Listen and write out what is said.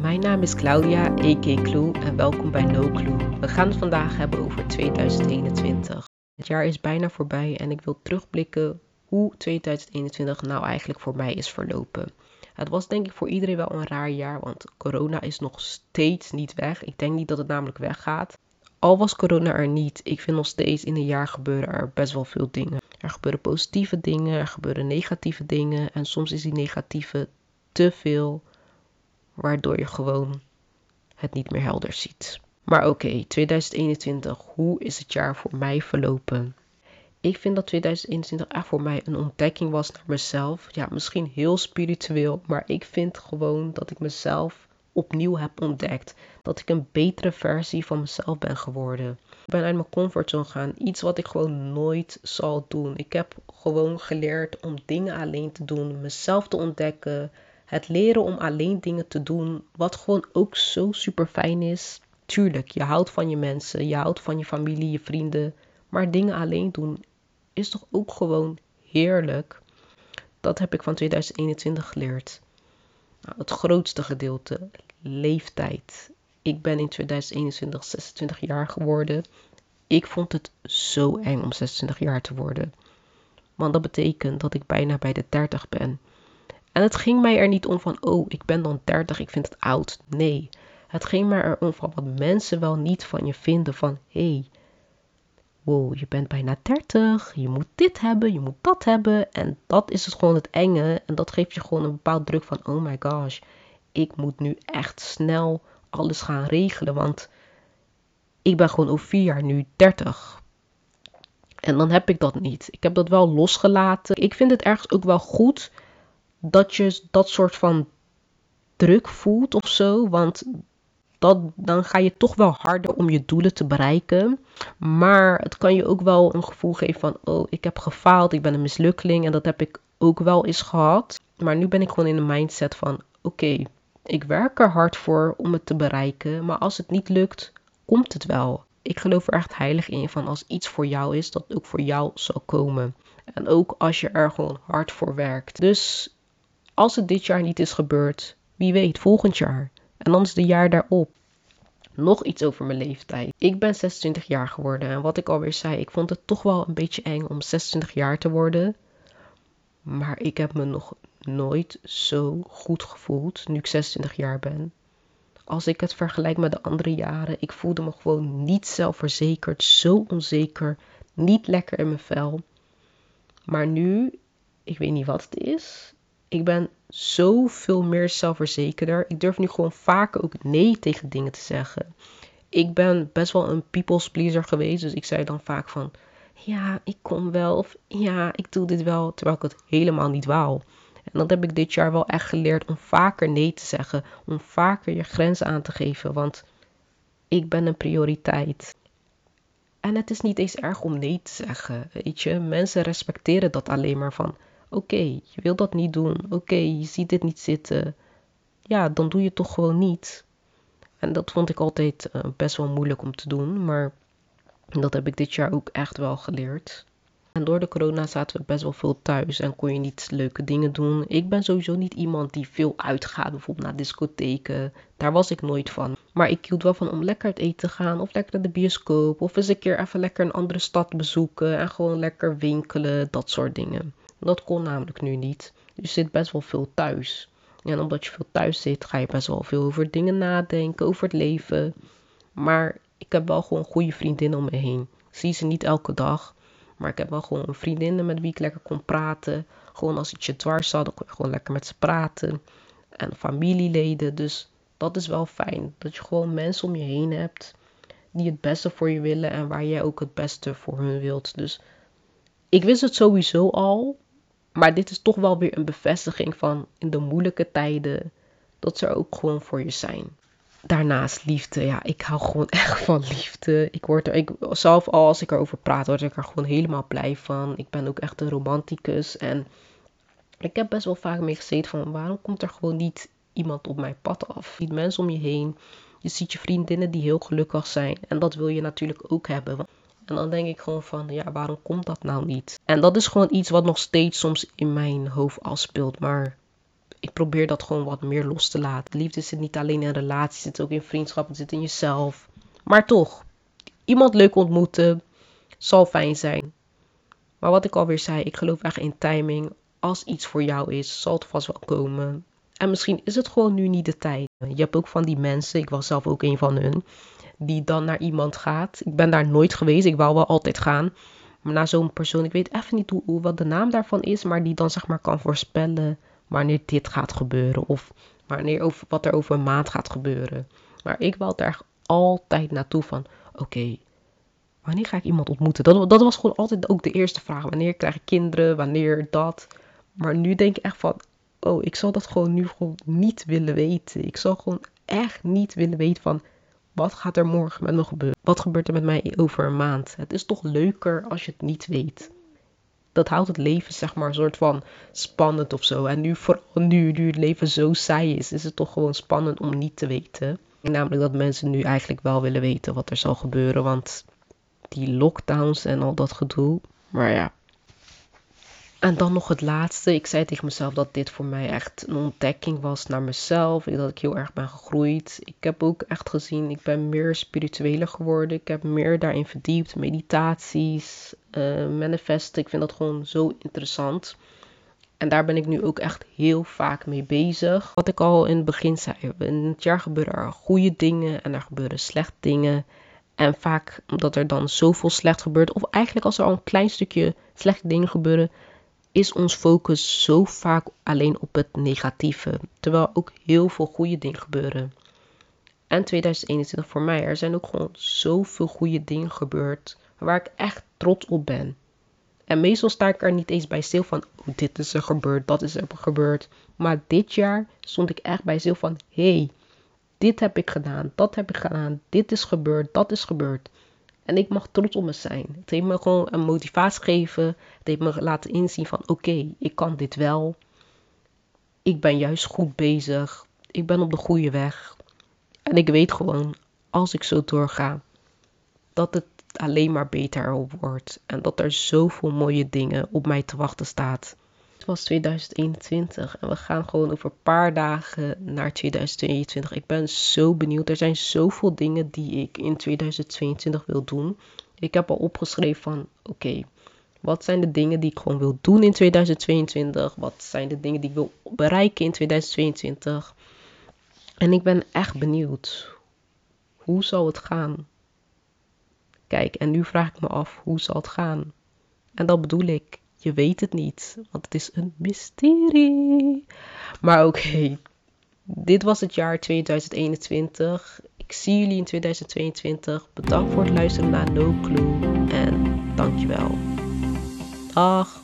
Mijn naam is Claudia, a.k. Clue, en welkom bij No Clue. We gaan het vandaag hebben over 2021. Het jaar is bijna voorbij en ik wil terugblikken hoe 2021 nou eigenlijk voor mij is verlopen. Het was denk ik voor iedereen wel een raar jaar, want corona is nog steeds niet weg. Ik denk niet dat het namelijk weggaat. Al was corona er niet, ik vind nog steeds in een jaar gebeuren er best wel veel dingen. Er gebeuren positieve dingen, er gebeuren negatieve dingen en soms is die negatieve te veel waardoor je gewoon het niet meer helder ziet. Maar oké, 2021, hoe is het jaar voor mij verlopen? Ik vind dat 2021 echt voor mij een ontdekking was naar mezelf. Ja, misschien heel spiritueel, maar ik vind gewoon dat ik mezelf opnieuw heb ontdekt. Dat ik een betere versie van mezelf ben geworden. Ik ben uit mijn comfortzone gegaan. Iets wat ik gewoon nooit zal doen. Ik heb gewoon geleerd om dingen alleen te doen. Mezelf te ontdekken. Het leren om alleen dingen te doen, wat gewoon ook zo super fijn is. Tuurlijk, je houdt van je mensen, je houdt van je familie, je vrienden. Maar dingen alleen doen is toch ook gewoon heerlijk. Dat heb ik van 2021 geleerd. Nou, het grootste gedeelte, leeftijd. Ik ben in 2021 26 jaar geworden. Ik vond het zo eng om 26 jaar te worden. Want dat betekent dat ik bijna bij de 30 ben. En het ging mij er niet om van, oh, ik ben dan 30, ik vind het oud. Nee, het ging mij erom van wat mensen wel niet van je vinden van, hé, hey, wow, je bent bijna 30, je moet dit hebben, je moet dat hebben. En dat is het gewoon het enge. En dat geeft je gewoon een bepaald druk van, oh my gosh, ik moet nu echt snel alles gaan regelen, want ik ben gewoon over vier jaar nu 30. En dan heb ik dat niet. Ik heb dat wel losgelaten. Ik vind het ergens ook wel goed dat je dat soort van druk voelt of zo. Want dat, dan ga je toch wel harder om je doelen te bereiken. Maar het kan je ook wel een gevoel geven van: oh, ik heb gefaald, ik ben een mislukkeling. En dat heb ik ook wel eens gehad. Maar nu ben ik gewoon in de mindset van: oké, ik werk er hard voor om het te bereiken. Maar als het niet lukt, komt het wel. Ik geloof er echt heilig in van als iets voor jou is, dat ook voor jou zal komen. En ook als je er gewoon hard voor werkt. Dus als het dit jaar niet is gebeurd, wie weet volgend jaar. En dan is het jaar daarop. Nog iets over mijn leeftijd. Ik ben 26 jaar geworden en wat ik alweer zei, ik vond het toch wel een beetje eng om 26 jaar te worden. Maar ik heb me nog nooit zo goed gevoeld nu ik 26 jaar ben. Als ik het vergelijk met de andere jaren, ik voelde me gewoon niet zelfverzekerd, zo onzeker, niet lekker in mijn vel. Maar nu, ik weet niet wat het is, ik ben zoveel meer zelfverzekerder. Ik durf nu gewoon vaker ook nee tegen dingen te zeggen. Ik ben best wel een people's pleaser geweest. Dus ik zei dan vaak van, ja, ik kom wel. Of ja, ik doe dit wel. Terwijl ik het helemaal niet wou. En dat heb ik dit jaar wel echt geleerd om vaker nee te zeggen. Om vaker je grenzen aan te geven. Want ik ben een prioriteit. En het is niet eens erg om nee te zeggen. Weet je, mensen respecteren dat alleen maar van Oké, je wilt dat niet doen. Oké, je ziet dit niet zitten. Ja, dan doe je toch gewoon niet. En dat vond ik altijd uh, best wel moeilijk om te doen. Maar dat heb ik dit jaar ook echt wel geleerd. En door de corona zaten we best wel veel thuis en kon je niet leuke dingen doen. Ik ben sowieso niet iemand die veel uitgaat, bijvoorbeeld naar discotheken. Daar was ik nooit van. Maar ik hield wel van om lekker uit eten te gaan, of lekker naar de bioscoop, of eens een keer even lekker een andere stad bezoeken en gewoon lekker winkelen, dat soort dingen. Dat kon namelijk nu niet. je zit best wel veel thuis. En omdat je veel thuis zit, ga je best wel veel over dingen nadenken, over het leven. Maar ik heb wel gewoon goede vriendinnen om me heen. Ik zie ze niet elke dag. Maar ik heb wel gewoon vriendinnen met wie ik lekker kon praten. Gewoon als iets je dwars zat, dan kon je gewoon lekker met ze praten. En familieleden. Dus dat is wel fijn. Dat je gewoon mensen om je heen hebt die het beste voor je willen en waar jij ook het beste voor hun wilt. Dus ik wist het sowieso al. Maar dit is toch wel weer een bevestiging van in de moeilijke tijden dat ze er ook gewoon voor je zijn. Daarnaast liefde. Ja, ik hou gewoon echt van liefde. Ik word er, ik, zelf al als ik erover praat, word ik er gewoon helemaal blij van. Ik ben ook echt een romanticus. En ik heb best wel vaak mee gezeten van waarom komt er gewoon niet iemand op mijn pad af? Niet mensen om je heen. Je ziet je vriendinnen die heel gelukkig zijn. En dat wil je natuurlijk ook hebben. En dan denk ik gewoon van, ja, waarom komt dat nou niet? En dat is gewoon iets wat nog steeds soms in mijn hoofd afspeelt. Maar ik probeer dat gewoon wat meer los te laten. Liefde zit niet alleen in relaties, het zit ook in vriendschap, het zit in jezelf. Maar toch, iemand leuk ontmoeten zal fijn zijn. Maar wat ik alweer zei, ik geloof echt in timing. Als iets voor jou is, zal het vast wel komen. En misschien is het gewoon nu niet de tijd. Je hebt ook van die mensen, ik was zelf ook een van hun, die dan naar iemand gaat. Ik ben daar nooit geweest, ik wou wel altijd gaan. Maar naar zo'n persoon, ik weet even niet hoe, wat de naam daarvan is, maar die dan zeg maar kan voorspellen wanneer dit gaat gebeuren. Of wanneer over, wat er over een maand gaat gebeuren. Maar ik wou daar altijd naartoe van, oké, wanneer ga ik iemand ontmoeten? Dat, dat was gewoon altijd ook de eerste vraag. Wanneer krijg ik kinderen? Wanneer dat? Maar nu denk ik echt van, oh, ik zal dat gewoon nu gewoon niet willen weten. Ik zal gewoon echt niet willen weten van, wat gaat er morgen met me gebeuren? Wat gebeurt er met mij over een maand? Het is toch leuker als je het niet weet. Dat houdt het leven, zeg maar, een soort van spannend of zo. En nu, vooral nu, nu het leven zo saai is, is het toch gewoon spannend om niet te weten. Namelijk dat mensen nu eigenlijk wel willen weten wat er zal gebeuren. Want die lockdowns en al dat gedoe. Maar ja, en dan nog het laatste. Ik zei tegen mezelf dat dit voor mij echt een ontdekking was naar mezelf. Dat ik heel erg ben gegroeid. Ik heb ook echt gezien, ik ben meer spiritueler geworden. Ik heb meer daarin verdiept. Meditaties, uh, manifesten. Ik vind dat gewoon zo interessant. En daar ben ik nu ook echt heel vaak mee bezig. Wat ik al in het begin zei. In het jaar gebeuren er goede dingen en er gebeuren slechte dingen. En vaak omdat er dan zoveel slecht gebeurt. Of eigenlijk als er al een klein stukje slechte dingen gebeuren is ons focus zo vaak alleen op het negatieve, terwijl ook heel veel goede dingen gebeuren. En 2021 voor mij, er zijn ook gewoon zoveel goede dingen gebeurd waar ik echt trots op ben. En meestal sta ik er niet eens bij stil van, oh, dit is er gebeurd, dat is er gebeurd. Maar dit jaar stond ik echt bij stil van, hé, hey, dit heb ik gedaan, dat heb ik gedaan, dit is gebeurd, dat is gebeurd. En ik mag trots op me zijn. Het heeft me gewoon een motivatie gegeven. Het heeft me laten inzien van oké, ik kan dit wel. Ik ben juist goed bezig. Ik ben op de goede weg. En ik weet gewoon, als ik zo doorga, dat het alleen maar beter wordt. En dat er zoveel mooie dingen op mij te wachten staat. Het was 2021 en we gaan gewoon over een paar dagen naar 2022. Ik ben zo benieuwd. Er zijn zoveel dingen die ik in 2022 wil doen. Ik heb al opgeschreven van oké, wat zijn de dingen die ik gewoon wil doen in 2022? Wat zijn de dingen die ik wil bereiken in 2022? En ik ben echt benieuwd. Hoe zal het gaan? Kijk, en nu vraag ik me af, hoe zal het gaan? En dat bedoel ik je weet het niet, want het is een mysterie. Maar oké, dit was het jaar 2021. Ik zie jullie in 2022. Bedankt voor het luisteren naar No Clue en dankjewel. Dag.